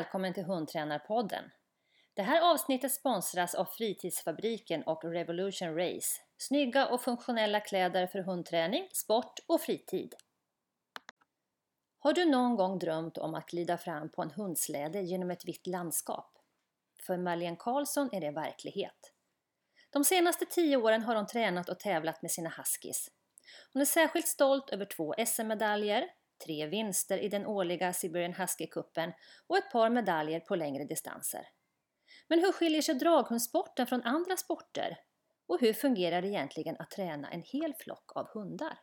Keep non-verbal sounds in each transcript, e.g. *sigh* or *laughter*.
välkommen till Hundtränarpodden. Det här avsnittet sponsras av Fritidsfabriken och Revolution Race. Snygga och funktionella kläder för hundträning, sport och fritid. Har du någon gång drömt om att glida fram på en hundsläde genom ett vitt landskap? För Marlene Karlsson är det verklighet. De senaste tio åren har hon tränat och tävlat med sina huskies. Hon är särskilt stolt över två SM-medaljer, tre vinster i den årliga Siberian Husky-cupen och ett par medaljer på längre distanser. Men hur skiljer sig draghundsporten från andra sporter? Och hur fungerar det egentligen att träna en hel flock av hundar?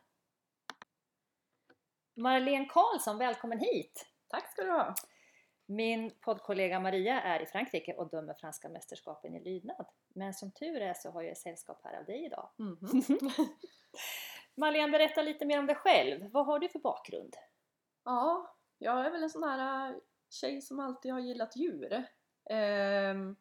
Marlene Karlsson, välkommen hit! Tack ska du ha! Min poddkollega Maria är i Frankrike och dömer franska mästerskapen i lydnad. Men som tur är så har jag sällskap här av dig idag. Mm -hmm. *laughs* Marlene, berätta lite mer om dig själv. Vad har du för bakgrund? Ja, jag är väl en sån här äh, tjej som alltid har gillat djur. Ehm,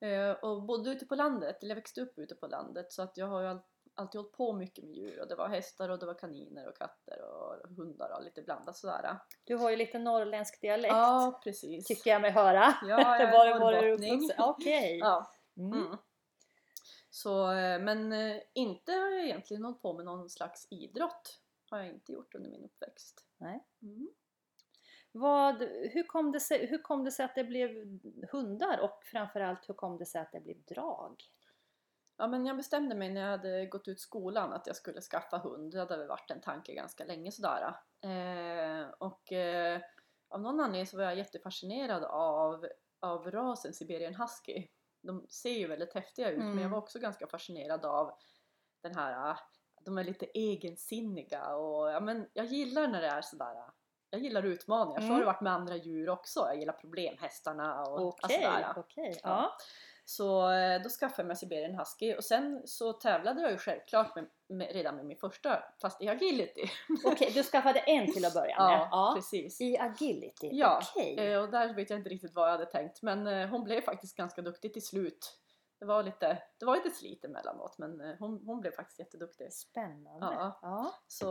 eh, och bodde ute på landet, eller jag växte upp ute på landet så att jag har ju alltid hållit på mycket med djur och det var hästar och det var kaniner och katter och hundar och lite blandat sådär. Du har ju lite norrländsk dialekt. Ja, precis. Tycker jag mig höra. Ja, jag är *laughs* norrbottning. Okej. *laughs* Ja. Mm. Mm. Så, eh, men eh, inte har jag egentligen hållit på med någon slags idrott. Har jag inte gjort under min uppväxt. Nej. Mm. Vad, hur, kom det sig, hur kom det sig att det blev hundar och framförallt hur kom det sig att det blev drag? Ja men jag bestämde mig när jag hade gått ut skolan att jag skulle skaffa hund. Det hade varit en tanke ganska länge sådär. Eh, och eh, av någon anledning så var jag jättefascinerad av, av rasen Siberian Husky. De ser ju väldigt häftiga ut mm. men jag mm. var också ganska fascinerad av den här de är lite egensinniga och ja, men jag gillar när det är sådär jag gillar utmaningar, mm. så har det mm. varit med andra djur också. Jag gillar problemhästarna och okay, sådär. Okay, ja. ja. Så eh, då skaffade jag mig Siberian Husky och sen så tävlade jag ju självklart med, med, redan med min första, fast i agility. *laughs* Okej, okay, du skaffade en till att börja med? Ja, ja. precis. I agility? Ja, okay. Eh, och där vet jag inte riktigt vad jag hade tänkt men eh, hon blev faktiskt ganska duktig till slut. Det var lite, det var lite slit emellanåt men hon, hon blev faktiskt jätteduktig. Spännande! Ja. ja. Så,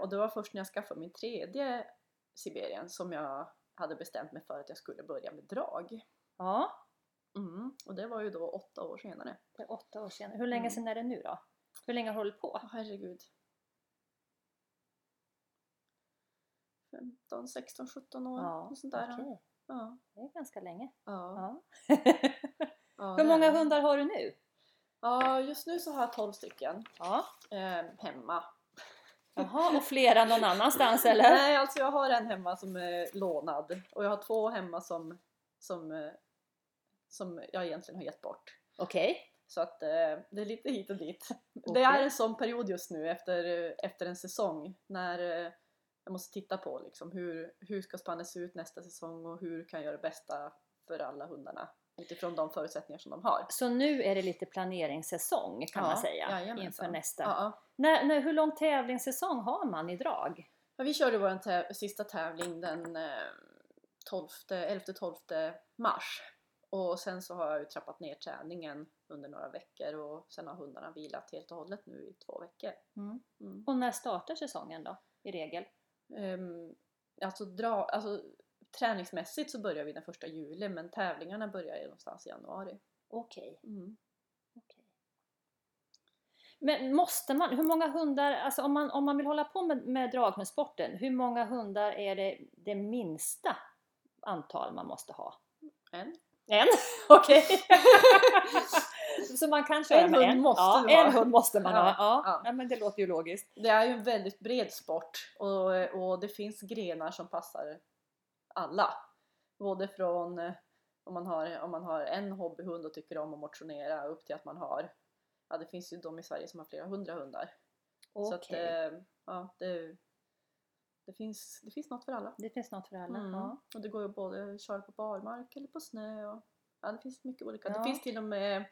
och det var först när jag skaffade min tredje Sibirien som jag hade bestämt mig för att jag skulle börja med drag. Ja. Mm, och det var ju då åtta år senare. Det är åtta år senare. Hur länge mm. sedan är det nu då? Hur länge har du hållit på? Oh, herregud. 15, 16, 17 år. Ja, och sånt där. Okay. Ja. Det är ganska länge. Ja. ja. *laughs* *laughs* ja Hur många hundar har du nu? Ja, just nu så har jag 12 stycken ja. eh, hemma. Jaha, och flera någon annanstans *laughs* eller? Nej, alltså jag har en hemma som är lånad och jag har två hemma som, som eh, som jag egentligen har gett bort. Okej. Okay. Så att eh, det är lite hit och dit. Okay. Det är en sån period just nu efter, efter en säsong när eh, jag måste titta på liksom, hur, hur ska spannet se ut nästa säsong och hur kan jag göra det bästa för alla hundarna utifrån de förutsättningar som de har. Så nu är det lite planeringssäsong kan ja, man säga jajamensan. inför nästa. Ja. När, när, hur lång tävlingssäsong har man i drag? Ja, vi körde vår täv sista tävling den eh, 11-12 mars och sen så har jag ju trappat ner träningen under några veckor och sen har hundarna vilat helt och hållet nu i två veckor. Mm. Mm. Och när startar säsongen då, i regel? Um, alltså, dra, alltså träningsmässigt så börjar vi den första juli men tävlingarna börjar någonstans i januari. Okej. Okay. Mm. okay. Men måste man, hur många hundar, alltså om man, om man vill hålla på med, med draghundsporten, hur många hundar är det det minsta antal man måste ha? En. En? *laughs* Okej. *laughs* så man kan köra en med hund en? Måste ja, det en hund måste man ha. Ja. Ja. ja. men det låter ju logiskt. Det är ju en väldigt bred sport och, och det finns grenar som passar alla. Både från eh, om man har, om man har en hobbyhund och tycker om att motionera upp till att man har Ja det finns ju de i Sverige som har flera hundra hundar. Okay. Så att, eh, ja, det, det finns, det finns något för alla. Det finns något för alla, mm. ja. Och det går ju både att köra på barmark eller på snö. Och, ja, det finns mycket olika. Ja. Det finns till och med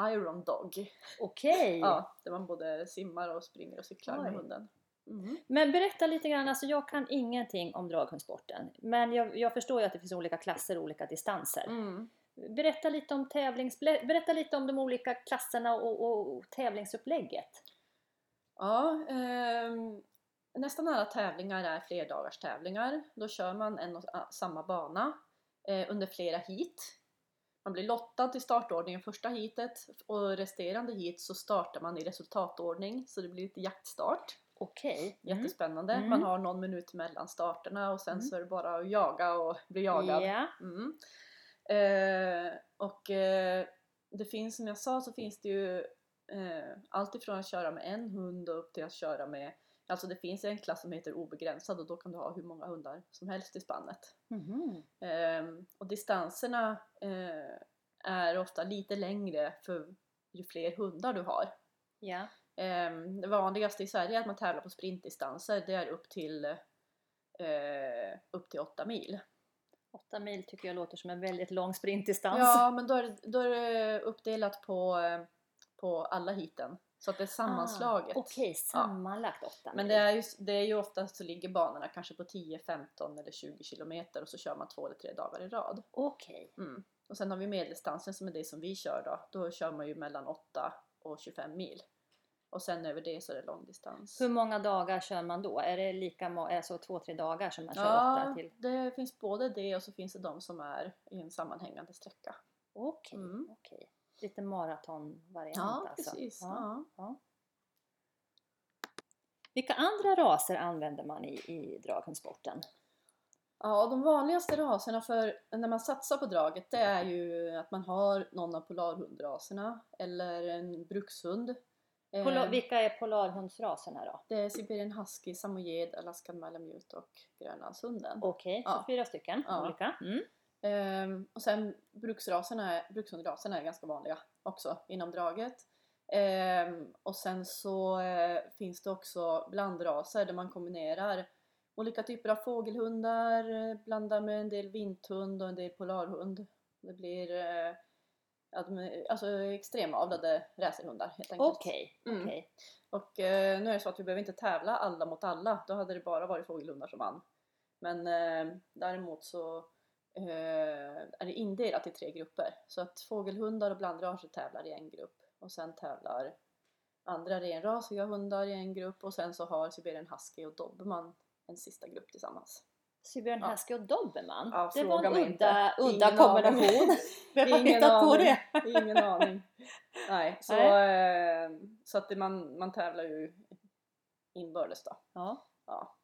Iron Dog. Okej! Okay. Ja, där man både simmar och springer och cyklar Oj. med hunden. Mm. Men berätta lite grann, alltså jag kan ingenting om draghundsporten. Men jag, jag förstår ju att det finns olika klasser och olika distanser. Mm. Berätta lite om tävlings... Berätta lite om de olika klasserna och, och, och tävlingsupplägget. Ja, ehm, Nästan alla tävlingar är flerdagars tävlingar. Då kör man en och samma bana eh, under flera heat. Man blir lottad till startordningen första heatet och resterande heat så startar man i resultatordning så det blir lite jaktstart. Okej. Mm. Jättespännande. Mm. Man har någon minut mellan starterna och sen Mm. så är det bara att jaga och bli jagad. Ja. Mm. Eh, och eh, det finns som jag sa så finns det ju eh, allt ifrån att köra med en hund och upp till att köra med Alltså det finns en klass som heter obegränsad och då kan du ha hur många hundar som helst i spannet. Ehm, och distanserna eh, är ofta lite längre för ju fler hundar du har. Ja. Ehm, det vanligaste i Sverige är att man tävlar på sprintdistanser. Det är upp till, eh, upp till 8 mil. Åtta mil tycker jag låter som en väldigt lång sprintdistans. Ja, men då är, det- då är det uppdelat på, på alla hiten. Så att det är sammanslaget. Ah, Okej, sammanlagt åtta Men mil. det är, ju, det är ju oftast så ligger banorna kanske på 10, 15 eller 20 kilometer och så kör man två eller tre dagar i rad. Okej. Mm. Och sen har vi medeldistansen som är det som vi kör då. Då kör man ju mellan 8 och 25 mil. Och sen över det så är det långdistans. Hur många dagar kör man då? Är det lika må- alltså två, tre dagar som man kör Ja, åtta till? det finns både det och så finns det de som är i en sammanhängande sträcka. Okej, Mm. okej. Lite maratonvariant Ja, alltså. precis. Ja. Ja. Vilka andra raser använder man i, i draghundsporten? Ja, de vanligaste raserna för när man satsar på draget det är ju att man har någon av polarhundraserna eller en brukshund. Polar, Eh, vilka är polarhundsraserna då? Det är siberian husky, samojed, alaskan malamute och grönlandshunden. Okej, så Ja. fyra stycken Ja. olika. Mm. Ehm, och sen bruksraserna, brukshundraserna är ganska vanliga också inom draget. Ehm, och sen så eh, finns det också blandraser där man kombinerar olika typer av fågelhundar, eh, blandar med en del vinthund och en del polarhund. Det blir är- alltså extremavlade racerhundar helt enkelt. Okej, Mm. okej. Och eh, nu är det så att vi behöver inte tävla alla mot alla, då hade det bara varit fågelhundar som vann. Men eh, däremot så eh, är det indelat i tre grupper. Så att fågelhundar och blandraser tävlar i en grupp och sen tävlar andra renrasiga hundar i en grupp och sen så har siberian husky och dobermann en sista grupp tillsammans. Siberian Ja. Husky och Dobermann? Ja, det var en udda, udda kombination. *laughs* Vem har Ingen hittat på aning. det? Ingen aning. Nej, *laughs* så, Nej. Eh, så att det, man, man tävlar ju inbördes då. Ja. Ja.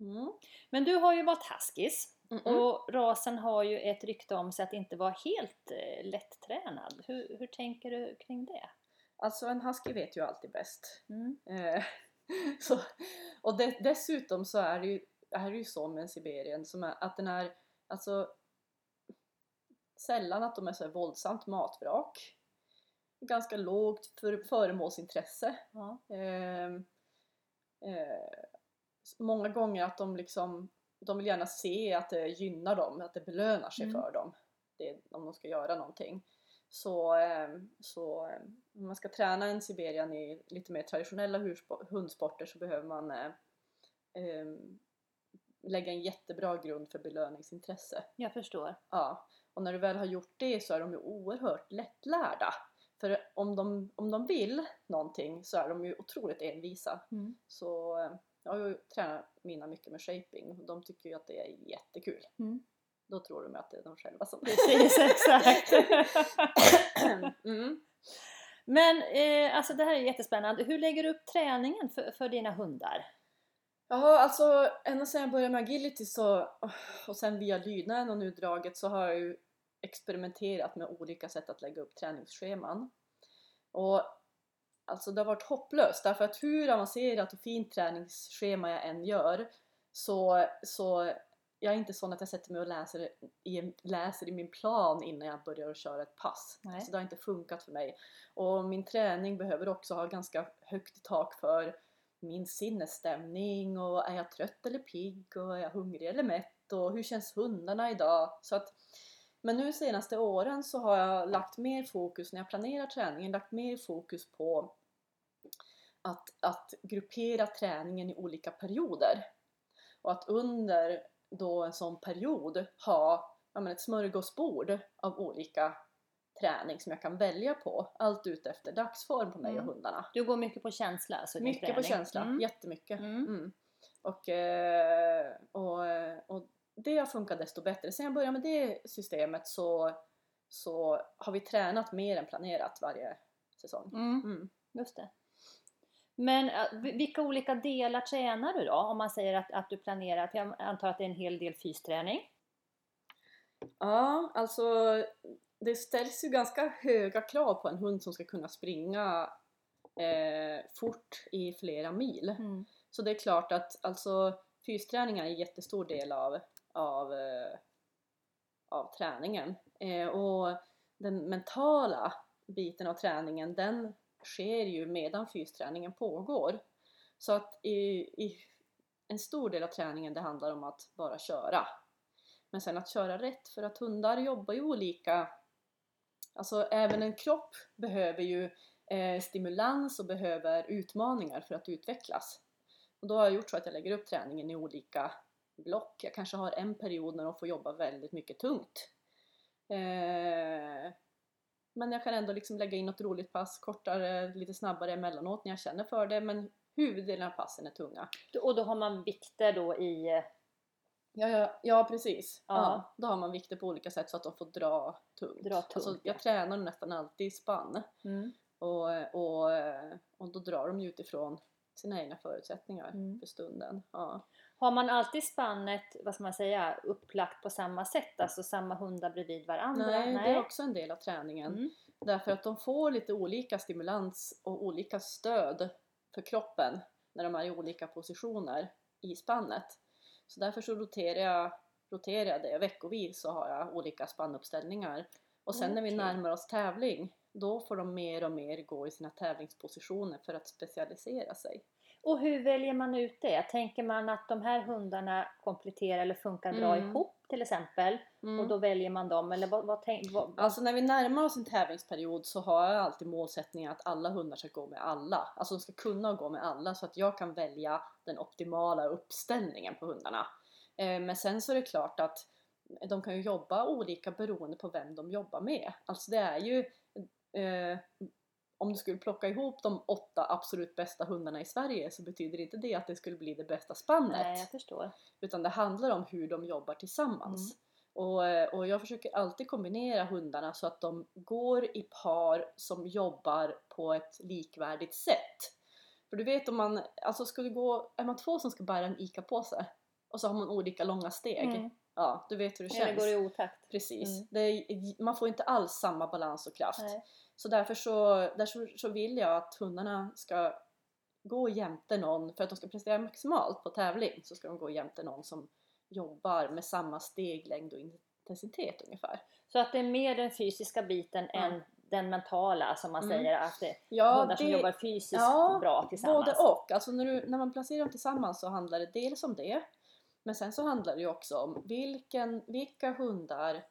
Mm. Men du har ju varit huskies Mm-mm. och rasen har ju ett rykte om sig att inte vara helt eh, lättränad. Hur, hur tänker du kring det? Alltså en husky vet ju alltid bäst. Mm. Eh, *laughs* så, och de, dessutom så är det, ju, är det ju så med en sibirien som är, att den är alltså sällan att de är så här våldsamt matvrak. Ganska lågt för, föremålsintresse. Ja. Eh, eh, många gånger att de liksom de vill gärna se att det gynnar dem, att det belönar sig Mm. för dem det, om de ska göra någonting. Så, eh, så om man ska träna en siberian i lite mer traditionella hundsporter så behöver man eh, eh, lägga en jättebra grund för belöningsintresse. Jag förstår. Ja, och när du väl har gjort det så är de ju oerhört lättlärda. För om de, om de vill någonting så är de ju otroligt envisa. Mm. Så eh, jag har ju tränat mina mycket med shaping och de tycker ju att det är jättekul. Mm. Då tror de att det är de själva som... Precis, exakt. *laughs* mm. Men eh, alltså det här är jättespännande. Hur lägger du upp träningen för, för dina hundar? Jaha, alltså ända sedan jag började med agility så, och sen via lydnaden och nu draget så har jag ju experimenterat med olika sätt att lägga upp träningsscheman. Och alltså det har varit hopplöst därför att hur avancerat och fint träningsschema jag än gör så, så jag är inte sån att jag sätter mig och läser i, läser i min plan innan jag börjar köra ett pass. Nej. Så det har inte funkat för mig. Och min träning behöver också ha ganska högt tak för min sinnesstämning och är jag trött eller pigg och är jag hungrig eller mätt och hur känns hundarna idag? Så att, men nu senaste åren så har jag lagt mer fokus, när jag planerar träningen, lagt mer fokus på att, att gruppera träningen i olika perioder. Och att under då en sån period ha ja, men ett smörgåsbord av olika träning som jag kan välja på. Allt ut efter dagsform på mig Mm. och hundarna. Du går mycket på känsla alltså, Mycket på träning. känsla, Mm. jättemycket. Mm. Mm. Och, eh, och, eh, och det har funkat desto bättre. Sen jag började med det systemet så, så har vi tränat mer än planerat varje säsong. Mm. Just det. Men äh, vilka olika delar tränar du då? Om man säger att, att du planerar, för jag antar att det är en hel del fysträning? Ja, alltså det ställs ju ganska höga krav på en hund som ska kunna springa eh, fort i flera mil. Mm. Så det är klart att alltså, fysträning är en jättestor del av, av, eh, av träningen. Eh, och den mentala biten av träningen den sker ju medan fysträningen pågår. Så att i, i en stor del av träningen det handlar om att bara köra. Men sen att köra rätt för att hundar jobbar ju olika. Alltså även en kropp behöver ju eh, stimulans och behöver utmaningar för att utvecklas. Och då har jag gjort så att jag lägger upp träningen i olika block. Jag kanske har en period när de får jobba väldigt mycket tungt. Eh, men jag kan ändå liksom lägga in något roligt pass, kortare, lite snabbare emellanåt när jag känner för det. Men huvuddelen av passen är tunga. Och då har man vikter då i... Eh, Ja, ja, ja precis. Ja. ja. då har man vikter på olika sätt så att de får dra tungt. Dra tungt alltså, jag tränar nästan alltid i spann. Mm. Och, och, och då drar de ju utifrån sina egna förutsättningar mm. för stunden. Ja. Har man alltid spannet, vad ska man säga, upplagt på samma sätt? Alltså samma hundar bredvid varandra? Nej, Nej. det är också en del av träningen. Mm. Därför att de får lite olika stimulans och olika stöd för kroppen när de är i olika positioner i spannet. Så därför så roterar jag, roterar jag det veckovis så har jag olika spannuppställningar. Och sen när vi närmar oss tävling då får de mer och mer gå i sina tävlingspositioner för att specialisera sig. Och hur väljer man ut det? Tänker man att de här hundarna kompletterar eller funkar bra mm. ihop till exempel mm. och då väljer man dem eller vad, vad, tänk, vad, Alltså när vi närmar oss en tävlingsperiod så har jag alltid målsättningen att alla hundar ska gå med alla. Alltså de ska kunna gå med alla så att jag kan välja den optimala uppställningen på hundarna. Eh, men sen så är det klart att de kan ju jobba olika beroende på vem de jobbar med. Alltså det är ju eh, om du skulle plocka ihop de åtta absolut bästa hundarna i Sverige så betyder inte det att det skulle bli det bästa spannet. Nej, jag förstår. Utan det handlar om hur de jobbar tillsammans. Mm. Och, eh, och jag försöker alltid kombinera hundarna så att de går i par som jobbar på ett likvärdigt sätt. För du vet om man, alltså ska du gå, är man två som ska bära en ICA-påse och så har man olika långa steg. Mm. Ja, du vet hur det känns. Det går i otakt. Precis. Mm. Är, man får inte alls samma balans och kraft. Nej. Så därför så, därför så vill jag att hundarna ska gå jämte någon, för att de ska prestera maximalt på tävling så ska de gå jämte någon som jobbar med samma steglängd och intensitet ungefär. Så att det är mer den fysiska biten ja. än den mentala som man mm. säger att det är ja, hundar som jobbar fysiskt ja, bra tillsammans? både och. Alltså när, du, när man placerar dem tillsammans så handlar det dels om det men sen så handlar det ju också om vilken, vilka hundar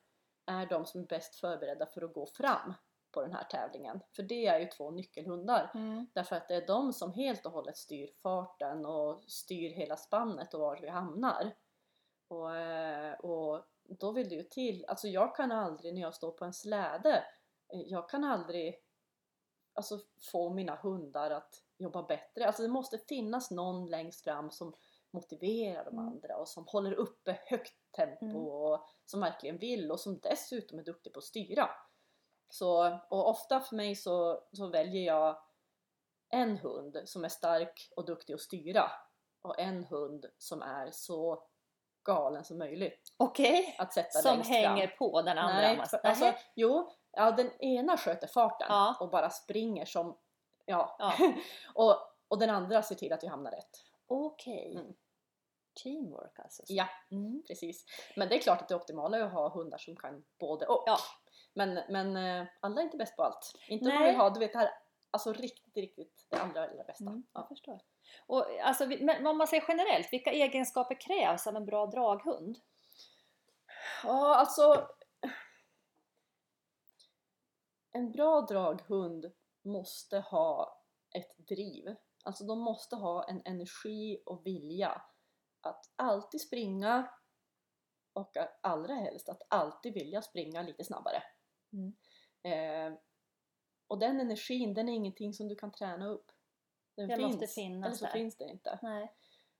är de som är bäst förberedda för att gå fram på den här tävlingen. För det är ju två nyckelhundar. Mm. Därför att det är de som helt och hållet styr farten och styr hela spannet och var vi hamnar. Och, eh, och då vill det ju till, alltså jag kan aldrig när jag står på en släde, eh, jag kan aldrig alltså, få mina hundar att jobba bättre. Alltså det måste finnas någon längst fram som motiverar de mm. andra och som håller uppe högt tempo mm. och som verkligen vill och som dessutom är duktig på att styra. Så, och ofta för mig så, så väljer jag en hund som är stark och duktig att styra och en hund som är så galen som möjligt. Okej, okay. som hänger fram. på den andra? Nej, för, alltså, jo, ja, den ena sköter farten ja. och bara springer som... Ja. ja. *laughs* och, och den andra ser till att vi hamnar rätt. Okej. Okay. Mm. Teamwork alltså? Ja, mm. precis. Men det är klart att det optimala är att ha hundar som kan både och. Ja. Men, men eh, alla är inte bäst på allt. Inte om man vill ha du vet, det här alltså riktigt, riktigt det andra allra bästa. Mm, jag förstår. Och, alltså, men om man säger generellt, vilka egenskaper krävs av en bra draghund? Ja, alltså... En bra draghund måste ha ett driv. Alltså de måste ha en energi och vilja att alltid springa och allra helst att alltid vilja springa lite snabbare. Mm. Eh, och den energin, den är ingenting som du kan träna upp. Den, den finns, måste finnas eller så där. finns det inte.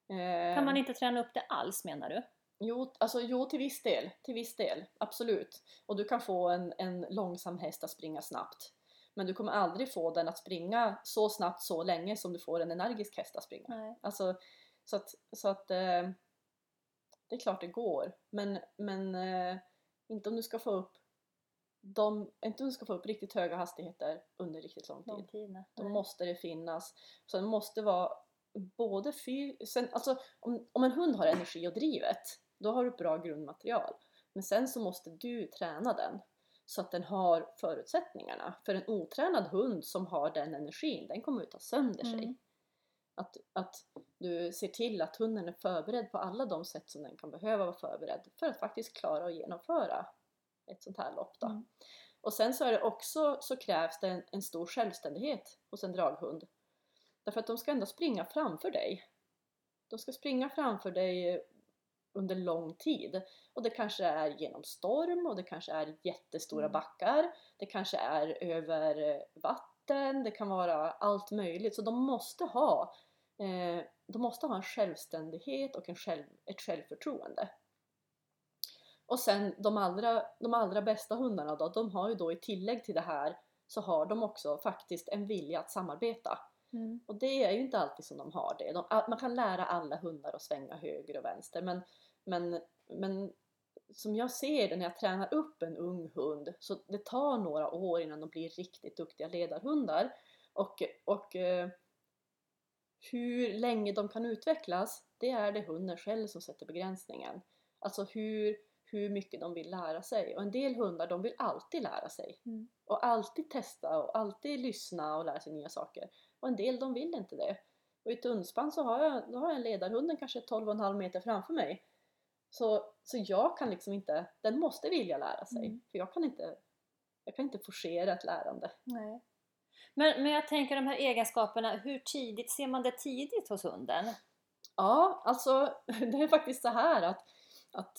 Eh, kan man inte träna upp det alls menar du? Jo, alltså, jo, till viss del. Till viss del, absolut. Och du kan få en, en långsam häst att springa snabbt. Men du kommer aldrig få den att springa så snabbt så länge som du får en energisk häst att springa. Nej. Alltså, så att, så att eh, det är klart det går. Men, men eh, inte om du ska få upp de, inte om du ska få upp riktigt höga hastigheter under riktigt lång tid. Lång tid. nej. Då måste det finnas. Så det måste vara både fy... Sen, alltså, om, om en hund har energi och drivet, då har du ett bra grundmaterial. Men sen så måste du träna den så att den har förutsättningarna. För en otränad hund som har den energin, den kommer att ta sönder sig. Mm. Att, att du ser till att hunden är förberedd på alla de sätt som den kan behöva vara förberedd för att faktiskt klara att genomföra ett sånt här lopp. Då. Mm. Och sen så är det också så krävs det en, en stor självständighet hos en draghund. Därför att de ska ändå springa framför dig. De ska springa framför dig under lång tid. Och det kanske är genom storm och det kanske är jättestora Mm. backar. Det kanske är över eh, vatten, det kan vara allt möjligt. Så de måste ha, eh, de måste ha en självständighet och en själv, ett självförtroende. Och sen de allra, de allra bästa hundarna då, de har ju då i tillägg till det här så har de också faktiskt en vilja att samarbeta. Mm. Och det är ju inte alltid som de har det. De, man kan lära alla hundar att svänga höger och vänster men, men, men som jag ser det när jag tränar upp en ung hund så det tar några år innan de blir riktigt duktiga ledarhundar. Och, och eh, hur länge de kan utvecklas, det är det hunden själv som sätter begränsningen. Alltså hur, hur mycket de vill lära sig. Och en del hundar de vill alltid lära sig. Mm. Och alltid testa och alltid lyssna och lära sig nya saker. Och en del de vill inte det. Och i ett hundspann så har jag, då har jag en ledarhunden kanske 12,5 meter framför mig. Så, så jag kan liksom inte, den måste vilja lära sig. Mm. För jag kan inte, jag kan inte forcera ett lärande. Nej. Men, men jag tänker de här egenskaperna, hur tidigt, ser man det tidigt hos hunden? Ja, alltså *laughs* det är faktiskt så här att, att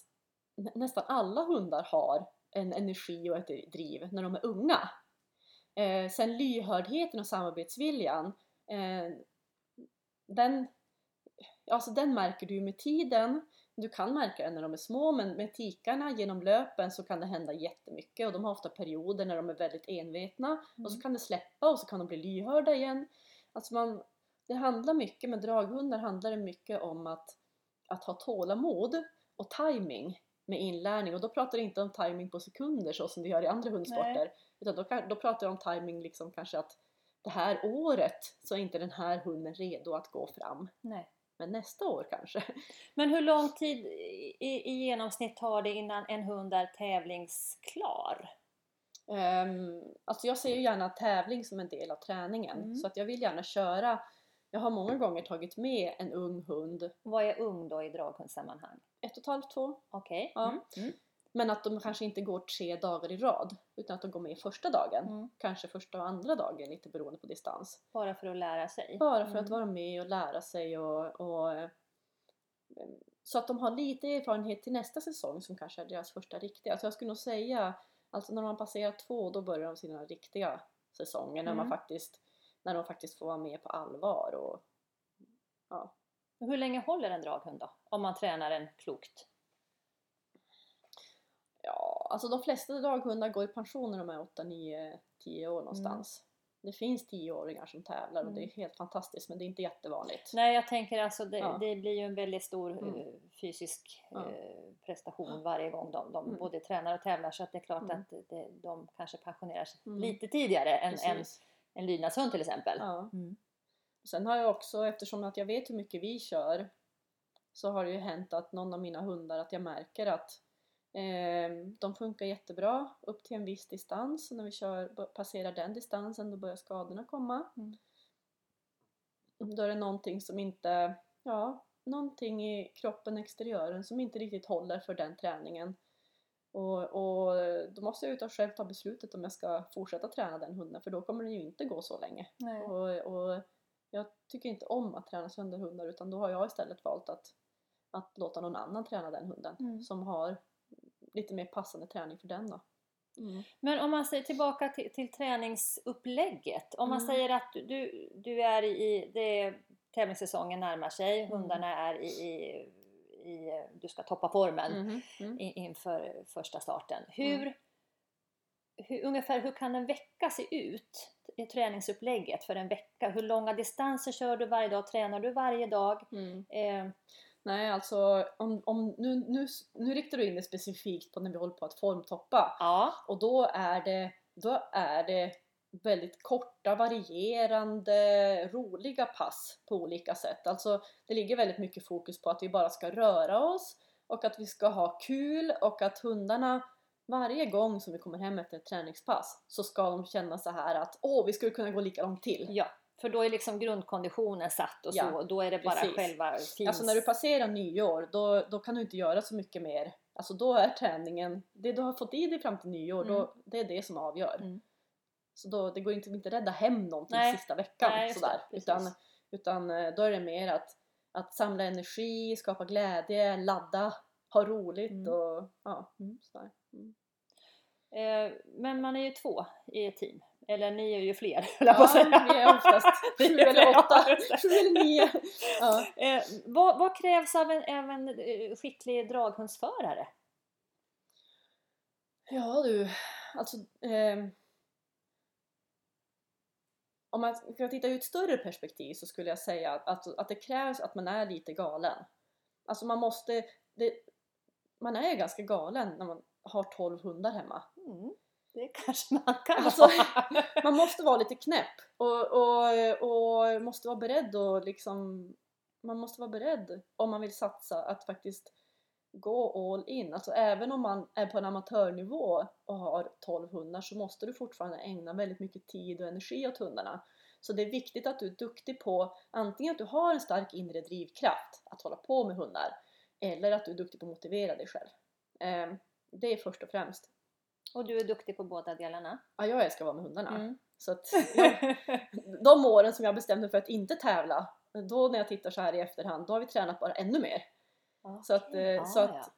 nä- nästan alla hundar har en energi och ett driv när de är unga. Eh, sen lyhördheten och samarbetsviljan, eh, den, alltså den märker du med tiden. Du kan märka den när de är små men med tikarna genom löpen så kan det hända jättemycket och de har ofta perioder när de är väldigt envetna och så Mm. kan det släppa och så kan de bli lyhörda igen. Alltså man, det handlar mycket, med draghundar handlar det mycket om att, att ha tålamod och timing med inlärning och då pratar jag inte om timing på sekunder så som vi gör i andra hundsporter utan då, då pratar jag om timing liksom kanske att det här året så är inte den här hunden redo att gå fram Nej. men nästa år kanske. Men hur lång tid i, i genomsnitt tar det innan en hund är tävlingsklar? Um, alltså jag ser ju gärna tävling som en del av träningen Mm. så att jag vill gärna köra jag har många gånger tagit med en ung hund, Vad är ung då i draghundssammanhang? Ett och ett halvt, två, Okej. Ja. Mm. Mm. Men att de kanske inte går tre dagar i rad utan att de går med första dagen. Mm. Kanske första och andra dagen lite beroende på distans. Bara för att lära sig? Bara för Mm. att vara med och lära sig och, och eh, så att de har lite erfarenhet till nästa säsong som kanske är deras första riktiga. Så jag skulle nog säga, alltså när man passerar två då börjar de sina riktiga säsonger när man Mm. faktiskt när de faktiskt får vara med på allvar och ja. Hur länge håller en draghund då? Om man tränar den klokt? Ja, alltså de flesta draghundar går i pension när de är 8, 9, 10 år någonstans. Det finns 10-åringar som tävlar och det är Mm. helt fantastiskt men det är inte jättevanligt. Nej, jag tänker alltså det, Ja. det blir ju en väldigt stor Mm. eh, fysisk Ja. eh, prestation varje gång de, de Mm. både tränar och tävlar så att det är klart Mm. att det, de kanske pensionerar sig Mm. lite tidigare än Precis. en lydnadshund till exempel. Ja. Sen har jag också, eftersom att jag vet hur mycket vi kör, så har det ju hänt att någon av mina hundar, att jag märker att eh, de funkar jättebra upp till en viss distans. Och när vi kör, passerar den distansen då börjar skadorna komma. Mm. Då är det någonting som inte, ja, någonting i kroppen, exteriören som inte riktigt håller för den träningen. Och, och då måste jag ut och själv ta beslutet om jag ska fortsätta träna den hunden för då kommer den ju inte gå så länge. Och, och jag tycker inte om att träna sönder hundar utan då har jag istället valt att, att låta någon annan träna den hunden Mm. som har lite mer passande träning för den då. Mm. Men om man säger tillbaka till, till träningsupplägget. Om man Mm. säger att du, du är i, det, tävlingssäsongen närmar sig, Mm. hundarna är i, i, i, du ska toppa formen Mhm, mm. inför första starten. Hur, hur, ungefär hur kan en vecka se ut i träningsupplägget för en vecka? Hur långa distanser kör du varje dag? Tränar du varje dag? Mm. Eh, Nej, alltså om, om, nu, nu, nu riktar du in det specifikt på när vi håller på att formtoppa. ja, Och då är det, då är det väldigt korta, varierande, roliga pass på olika sätt. Alltså det ligger väldigt mycket fokus på att vi bara ska röra oss och att vi ska ha kul och att hundarna varje gång som vi kommer hem efter ett träningspass så ska de känna så här att åh, vi skulle kunna gå lika långt till. ja, för då är liksom grundkonditionen satt och så. Ja, då är det bara precis. själva fins... Alltså när du passerar nyår, då, då kan du inte göra så mycket mer. Alltså då är träningen, det du har fått i dig fram till nyår, Mm. då, det är det som avgör. Mm. Så då, det går inte inte rädda hem någonting Nej. sista veckan Nej, sådär. det, utan, utan eh, då är det mer att, att samla energi, skapa glädje, ladda, ha roligt Mm. och ja, mm, sådär. Mm. Eh, men man är ju två i ett team. Eller ni är ju fler, *laughs* höll jag på att Ja, säga. vi är oftast *laughs* sju eller åtta, *laughs* ja, sju eller nio. Ja. Eh, vad, vad krävs av en, av en eh, skicklig draghundsförare? Ja du, alltså ehm, om man ska titta ur ett större perspektiv så skulle jag säga att, att, det krävs att man är lite galen. Alltså man måste, det, man är ganska galen när man har 12 hundar hemma. Mm, det kanske man kan Alltså. *laughs* Man måste vara lite knäpp och, och, och måste vara beredd och liksom man måste vara beredd om man vill satsa att faktiskt gå all in. Alltså även om man är på en amatörnivå och har 12 hundar så måste du fortfarande ägna väldigt mycket tid och energi åt hundarna. Så det är viktigt att du är duktig på antingen att du har en stark inre drivkraft att hålla på med hundar eller att du är duktig på att motivera dig själv. Det är först och främst. Och du är duktig på båda delarna. Ja, jag älskar att vara med hundarna. Mm. Så att *laughs* jag, de åren som jag bestämde för att inte tävla, då när jag tittar så här i efterhand, då har vi tränat bara ännu mer. Så att, eh, så ah, att,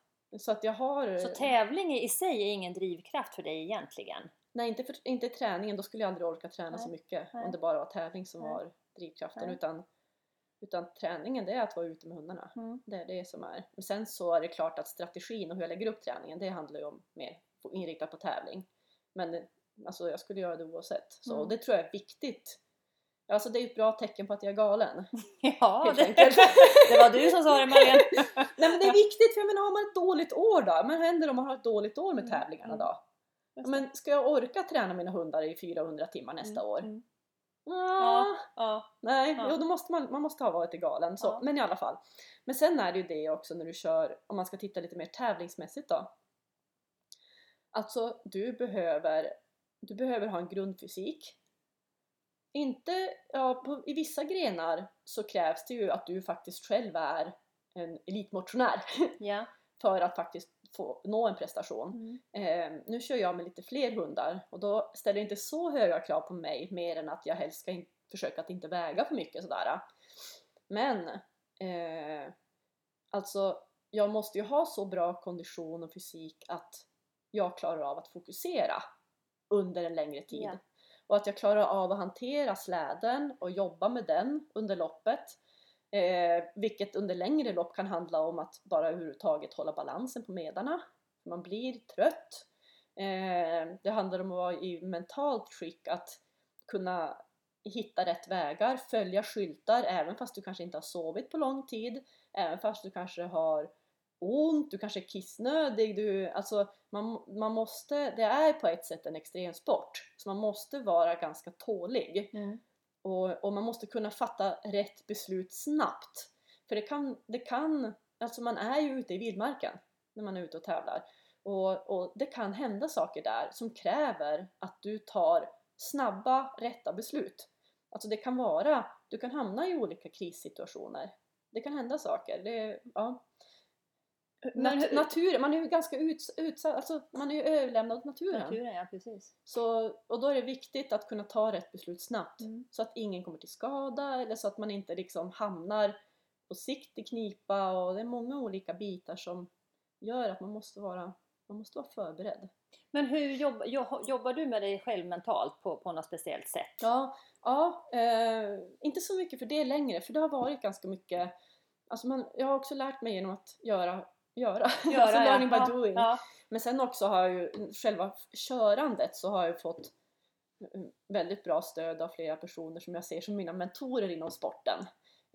så att jag har... Så tävling i sig är ingen drivkraft för dig egentligen? nej, inte, för, inte träningen, då skulle jag aldrig orka träna så Nej, mycket nej. om det bara var tävling som Nej. var drivkraften. Utan, utan träningen, det är att vara ute med hundarna. Mm. Det är det som är. Men sen så är det klart att strategin och hur jag lägger upp träningen, det handlar ju om mer inriktat på tävling. Men alltså, jag skulle göra det oavsett. Så Mm. det tror jag är viktigt. Alltså det är ett bra tecken på att jag är galen. *laughs* Ja, det, *laughs* det var du som sa det Marianne. *laughs* Nej men det är viktigt för jag menar har man ett dåligt år då? Men vad händer om man har ett dåligt år med Mm, tävlingarna mm. då? Det. men ska jag orka träna mina hundar i 400 timmar nästa Mm, år? Ah, Ja, Nej, Ja. jo, då måste man, man måste ha varit lite galen. Så. Ja. Men i alla fall. Men sen är det ju det också när du kör, om man ska titta lite mer tävlingsmässigt då. Alltså du behöver, du behöver ha en grundfysik. Inte, ja, på, i vissa grenar så krävs det ju att du faktiskt själv är en elitmotionär ja. *laughs* för att faktiskt få nå en prestation. Mm. Eh, nu kör jag med lite fler hundar och då ställer inte så höga krav på mig mer än att jag helst ska in- försöka att inte väga för mycket sådär. Men eh, alltså jag måste ju ha så bra kondition och fysik att jag klarar av att fokusera under en längre tid. Ja. Och att jag klarar av att hantera släden och jobba med den under loppet. Eh, vilket under längre lopp kan handla om att bara överhuvudtaget hålla balansen på medarna. Man blir trött. Eh, det handlar om att vara i mentalt skick att kunna hitta rätt vägar, följa skyltar även fast du kanske inte har sovit på lång tid. Även fast du kanske har ont, du kanske är kissnödig. Du, alltså man, man måste, det är på ett sätt en extremsport. Så man måste vara ganska tålig. Mm. Och, och man måste kunna fatta rätt beslut snabbt. För det kan, det kan, alltså man är ju ute i vildmarken när man är ute och tävlar. Och, och det kan hända saker där som kräver att du tar snabba, rätta beslut. Alltså det kan vara, du kan hamna i olika krissituationer. Det kan hända saker. Det, ja. Men Nat- naturen, man är ju ganska uts- utsatt, alltså man är ju överlämnad åt naturen. Naturen, ja precis. Så, och då är det viktigt att kunna ta rätt beslut snabbt. Mm. Så att ingen kommer till skada eller så att man inte liksom hamnar på sikt i knipa och det är många olika bitar som gör att man måste vara, man måste vara förberedd. Men hur jobb, jo- jobbar du med dig själv mentalt på, på något speciellt sätt? Ja, ja eh, inte så mycket för det längre för det har varit ganska mycket alltså man, jag har också lärt mig genom att göra, göra. Göra, *laughs* alltså ja. learning by Ja, doing. Ja. Men sen också har jag ju själva körandet så har jag fått mm, väldigt bra stöd av flera personer som jag ser som mina mentorer inom sporten.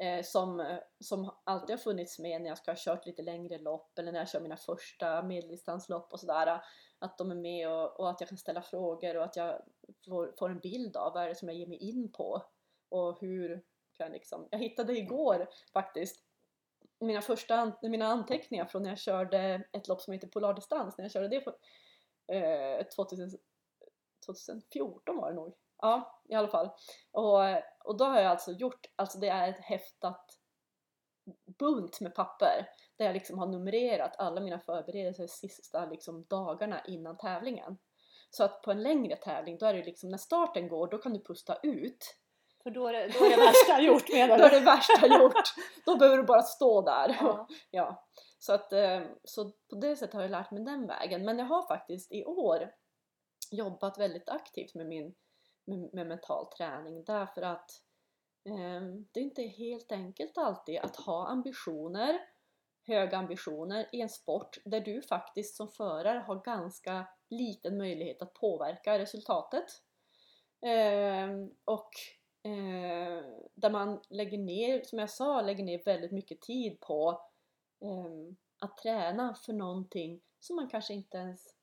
Eh, som, som alltid har funnits med när jag ska ha kört lite längre lopp eller när jag kör mina första medeldistanslopp och sådär. Att de är med och, och att jag kan ställa frågor och att jag får, får en bild av vad är det som jag ger mig in på. Och hur kan jag liksom... Jag hittade igår faktiskt mina första an- mina anteckningar från när jag körde ett lopp som heter Polardistans, när jag körde det på, eh, 2000, 2014 var det nog. Ja, i alla fall. Och, och då har jag alltså gjort, alltså det är ett häftat bunt med papper där jag liksom har numrerat alla mina förberedelser sista liksom dagarna innan tävlingen. Så att på en längre tävling, då är det liksom när starten går, då kan du pusta ut. För då är, det, då är det värsta *laughs* gjort menar Då är du? det värsta gjort. Då behöver du bara stå där. Ja. *laughs* Ja, så, att, eh, så på det sättet har jag lärt mig den vägen. Men jag har faktiskt i år jobbat väldigt aktivt med min med, med mental träning därför att eh, det är inte helt enkelt alltid att ha ambitioner, höga ambitioner i en sport där du faktiskt som förare har ganska liten möjlighet att påverka resultatet. Eh, och eh, där man lägger ner, som jag sa, lägger ner väldigt mycket tid på Ehm, att träna för någonting som man kanske inte ens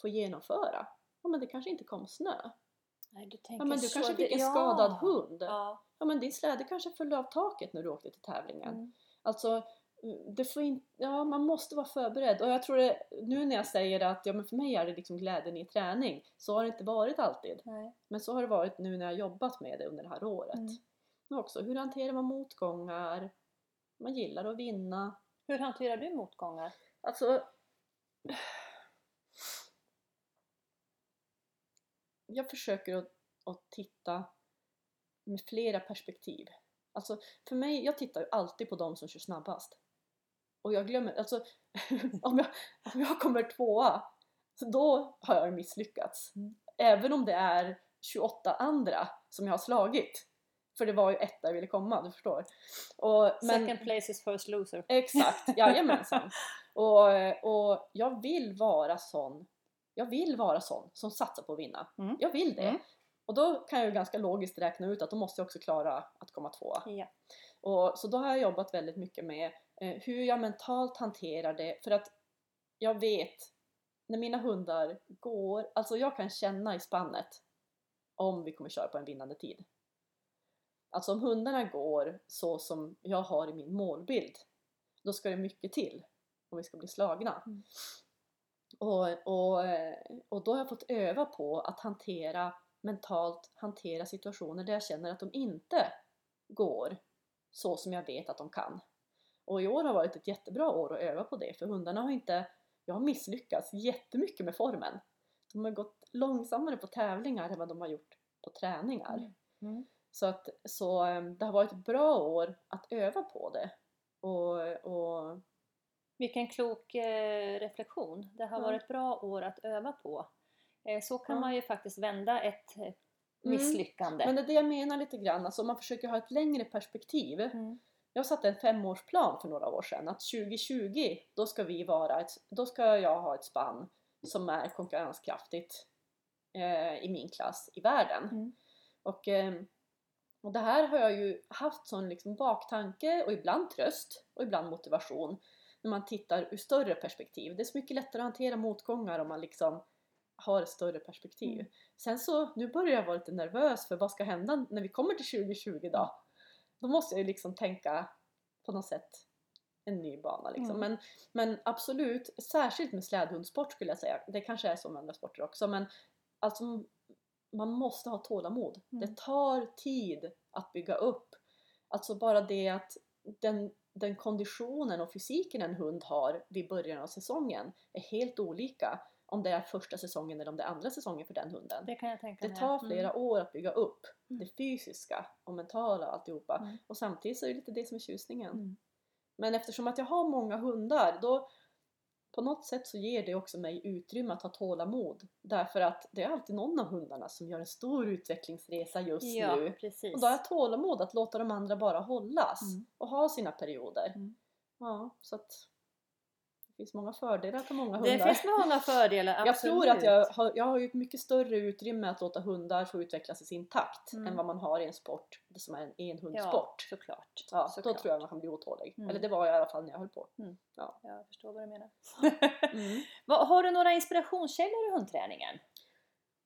får genomföra. Ja men det kanske inte kom snö. Nej, du tänker Ja men du så. kanske Det- fick en ja. skadad hund. Ja. Ja men din släde kanske föll av taket när du åkte till tävlingen. Mm. Alltså, det får in, ja, man måste vara förberedd. Och jag tror det, nu när jag säger att ja, men för mig är det liksom glädjen i träning, så har det inte varit alltid. Nej. Men så har det varit nu när jag jobbat med det under det här året. Mm. Men också, hur hanterar man motgångar? Man gillar att vinna. Hur hanterar du motgångar? Alltså... Jag försöker att, att titta med flera perspektiv. Alltså för mig, jag tittar ju alltid på de som kör snabbast. Och jag glömmer, alltså *laughs* om jag, om jag kommer tvåa, så då har jag misslyckats. Mm. Även om det är 28 andra som jag har slagit. För det var ju ett där jag ville komma, du förstår. Och, men, Second place is first loser. Exakt, *laughs* jajamensan. och, och jag vill vara sån, jag vill vara sån som satsar på att vinna. Mm. Jag vill det. Mm. Och då kan jag ju ganska logiskt räkna ut att då måste jag också klara att komma tvåa. Ja. Och, så då har jag jobbat väldigt mycket med hur jag mentalt hanterar det för att jag vet när mina hundar går, alltså jag kan känna i spannet om vi kommer köra på en vinnande tid. Alltså om hundarna går så som jag har i min målbild, då ska det mycket till om vi ska bli slagna. Mm. Och, och, eh, och då har jag fått öva på att hantera mentalt hantera situationer där jag känner att de inte går så som jag vet att de kan. Och i år har varit ett jättebra år att öva på det för hundarna har inte, jag har misslyckats jättemycket med formen. De har gått långsammare på tävlingar än vad de har gjort på träningar. Mm. Mm. Så, att, så eh, det har varit ett bra år att öva på det. Och, och Vilken klok eh, reflektion. Det har Ja. varit bra år att öva på. Eh, så kan Ja. man ju faktiskt vända ett eh, misslyckande. Men det är det jag menar lite grann, alltså om man försöker ha ett längre perspektiv. Jag satte en femårsplan för några år sedan att 2020 då ska, vi vara ett, då ska jag ha ett spann som är konkurrenskraftigt eh, i min klass i världen. Mm. Och, eh, och det här har jag ju haft som liksom baktanke och ibland tröst och ibland motivation när man tittar ur större perspektiv. Det är så mycket lättare att hantera motgångar om man liksom har ett större perspektiv. Mm. Sen så, nu börjar jag vara lite nervös för vad ska hända när vi kommer till 2020 då? Då måste jag ju liksom tänka på något sätt en ny bana liksom. Mm. Men, men absolut, särskilt med slädhundsport skulle jag säga. Det kanske är så med andra sporter också men alltså man måste ha tålamod. Mm. Det tar tid att bygga upp. Alltså bara det att den, den konditionen och fysiken en hund har vid början av säsongen är helt olika om det är första säsongen eller om det är andra säsongen för den hunden. Det kan jag tänka Det mig. tar flera Mm. år att bygga upp Mm. Det fysiska och mentala och alltihopa. Mm. Och samtidigt så är det lite det som är tjusningen. Mm. Men eftersom att jag har många hundar då, på något sätt så ger det också mig utrymme att ha tålamod. Därför att det är alltid någon av hundarna som gör en stor utvecklingsresa just ja, nu. precis. Och då har jag tålamod att låta de andra bara hållas Mm. och ha sina perioder. Mm. Ja, så att finns många fördelar för många det hundar. finns många fördelar, *laughs* Jag tror att absolut. jag har, jag har ju ett mycket större utrymme att låta hundar få utvecklas i sin takt Mm. än vad man har i en sport som är en Ja, enhundssport. såklart. Ja, såklart. då tror jag man kan bli otålig. Mm. Eller det var jag i alla fall när jag höll på. Ja, jag förstår vad du menar. *laughs* *laughs* Mm. Har du några inspirationskällor i hundträningen?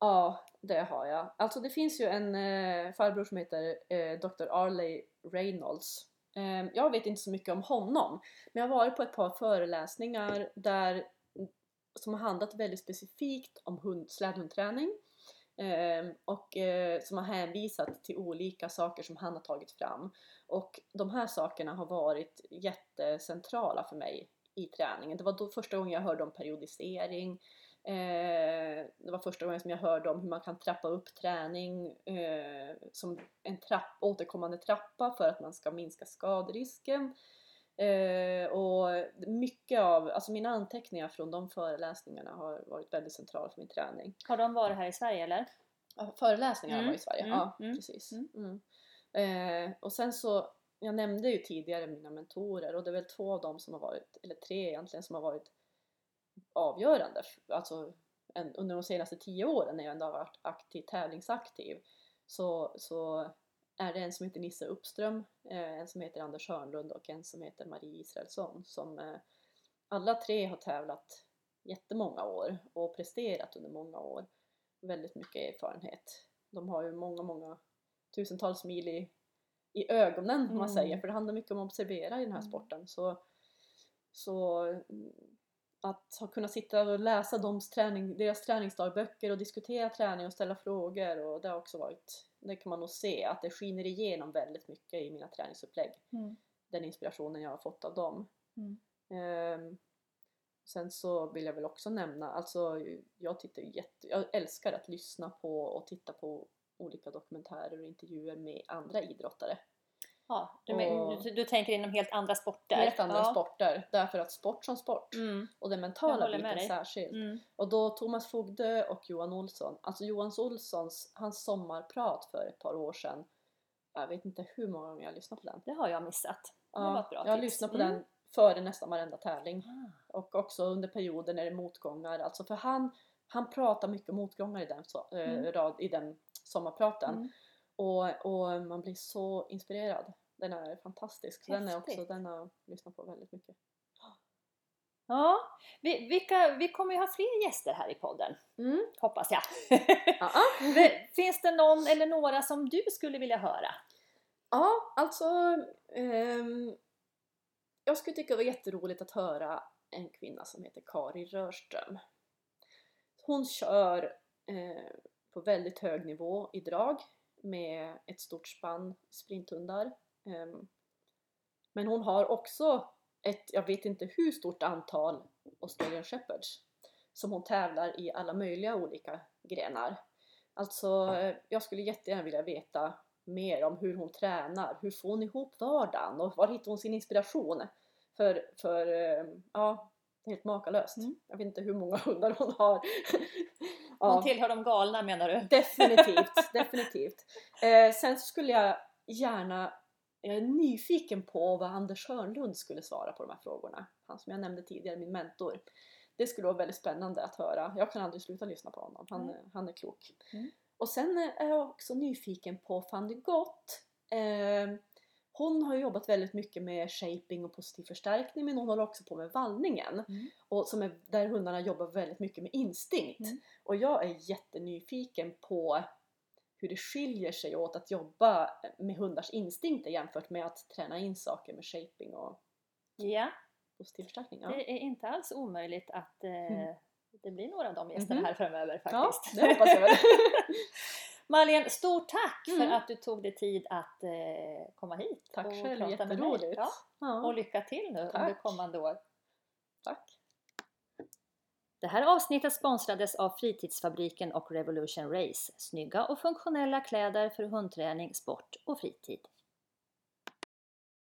Ja, det har jag. Alltså det finns ju en eh, farbror som heter eh, Dr. Arley Reynolds. Ehm, jag vet inte så mycket om honom, men jag har varit på ett par föreläsningar där, mm, som har handlat väldigt specifikt om hund, slädhundträning. Ehm, och eh, som har hänvisat till olika saker som han har tagit fram. Och de här sakerna har varit jättecentrala för mig i träningen. Det var då första gången jag hörde om periodisering. Eh, det var första gången som jag hörde om hur man kan trappa upp träning eh, som en trapp, återkommande trappa för att man ska minska skaderisken. Eh, och mycket av, alltså mina anteckningar från de föreläsningarna har varit väldigt centrala för min träning. Har de varit här i Sverige eller? Ja, Föreläsningar Mm, var i Sverige, mm, ja mm, precis. mm. Mm. Eh, och sen så, jag nämnde ju tidigare mina mentorer och det är väl två av dem som har varit, eller tre egentligen, som har varit avgörande. Alltså en, under de senaste tio åren när jag ändå har varit aktiv, tävlingsaktiv så, så är det en som heter Nisse Uppström, eh, en som heter Anders Hörnlund och en som heter Marie Israelsson som eh, alla tre har tävlat jättemånga år och presterat under många år. Väldigt mycket erfarenhet. De har ju många, många tusentals mil i, i ögonen om man Mm. säger, för det handlar mycket om att observera i den här Mm. sporten. Så, så att ha kunnat sitta och läsa deras, träning, deras träningsdagböcker och diskutera träning och ställa frågor och det har också varit, det kan man nog se att det skiner igenom väldigt mycket i mina träningsupplägg. Den inspirationen jag har fått av dem. Mm. Ehm, sen så vill jag väl också nämna, alltså jag tittar jätte, jag älskar att lyssna på och titta på olika dokumentärer och intervjuer med andra idrottare. Ja, du, men, du, du tänker inom helt andra sporter? Helt andra ja. sporter, därför att sport som sport Mm. och den mentala biten särskilt. Mm. Och då Thomas Fogdö och Johan Olsson, alltså Johan Olssons, hans sommarprat för ett par år sedan, jag vet inte hur många gånger jag har lyssnat på den. Det har jag missat. Det var ett bra jag har lyssnat på Mm. den före nästan varenda tävling. Ah. Och också under perioder när det är motgångar. Alltså för han, han pratar mycket om motgångar i den, så, Mm. rad, i den sommarpraten. Och, och man blir så inspirerad. Den är fantastisk. Den, är också, den har jag lyssnat på väldigt mycket. Ja, vi, vilka, vi kommer ju ha fler gäster här i podden, Mm. hoppas jag. *laughs* Finns det någon eller några som du skulle vilja höra? ja alltså ehm, jag skulle tycka det var jätteroligt att höra en kvinna som heter Kari Rörström. Hon kör eh, på väldigt hög nivå i drag med ett stort spann sprinthundar. Ehm, men hon har också ett, jag vet inte hur stort antal Australian Shepherds som hon tävlar i alla möjliga olika grenar. Alltså, eh, jag skulle jättegärna vilja veta mer om hur hon tränar, hur får hon ihop vardagen och var hittar hon sin inspiration? För, för eh, ja, helt makalöst. Mm. Jag vet inte hur många hundar hon har. *laughs* Hon ja, tillhör de galna menar du? definitivt, *laughs* definitivt. Eh, sen skulle jag gärna, jag är nyfiken på vad Anders Hörnlund skulle svara på de här frågorna. Han som jag nämnde tidigare, min mentor. Det skulle vara väldigt spännande att höra. Jag kan aldrig sluta lyssna på honom. Han, Mm. han är klok. Mm. Och sen är jag också nyfiken på Fanny Gott. Eh, hon har jobbat väldigt mycket med shaping och positiv förstärkning men hon håller också på med vallningen. Mm. Och som är, där hundarna jobbar väldigt mycket med instinkt. Mm. Och jag är jättenyfiken på hur det skiljer sig åt att jobba med hundars instinkter jämfört med att träna in saker med shaping och Ja, positiv förstärkning. Ja, det är inte alls omöjligt att eh, Mm. det blir några av de gästerna Mhm. här framöver ja faktiskt. det hoppas jag väl. *laughs* *laughs* Malin, stort tack för Mm. att du tog dig tid att eh, komma hit Tack och själv, prata med mig. jätteroligt. Ja, Ja, och lycka till nu under Tack. kommande år. tack. Det här avsnittet sponsrades av Fritidsfabriken och Revolution Race. Snygga och funktionella kläder för hundträning, sport och fritid.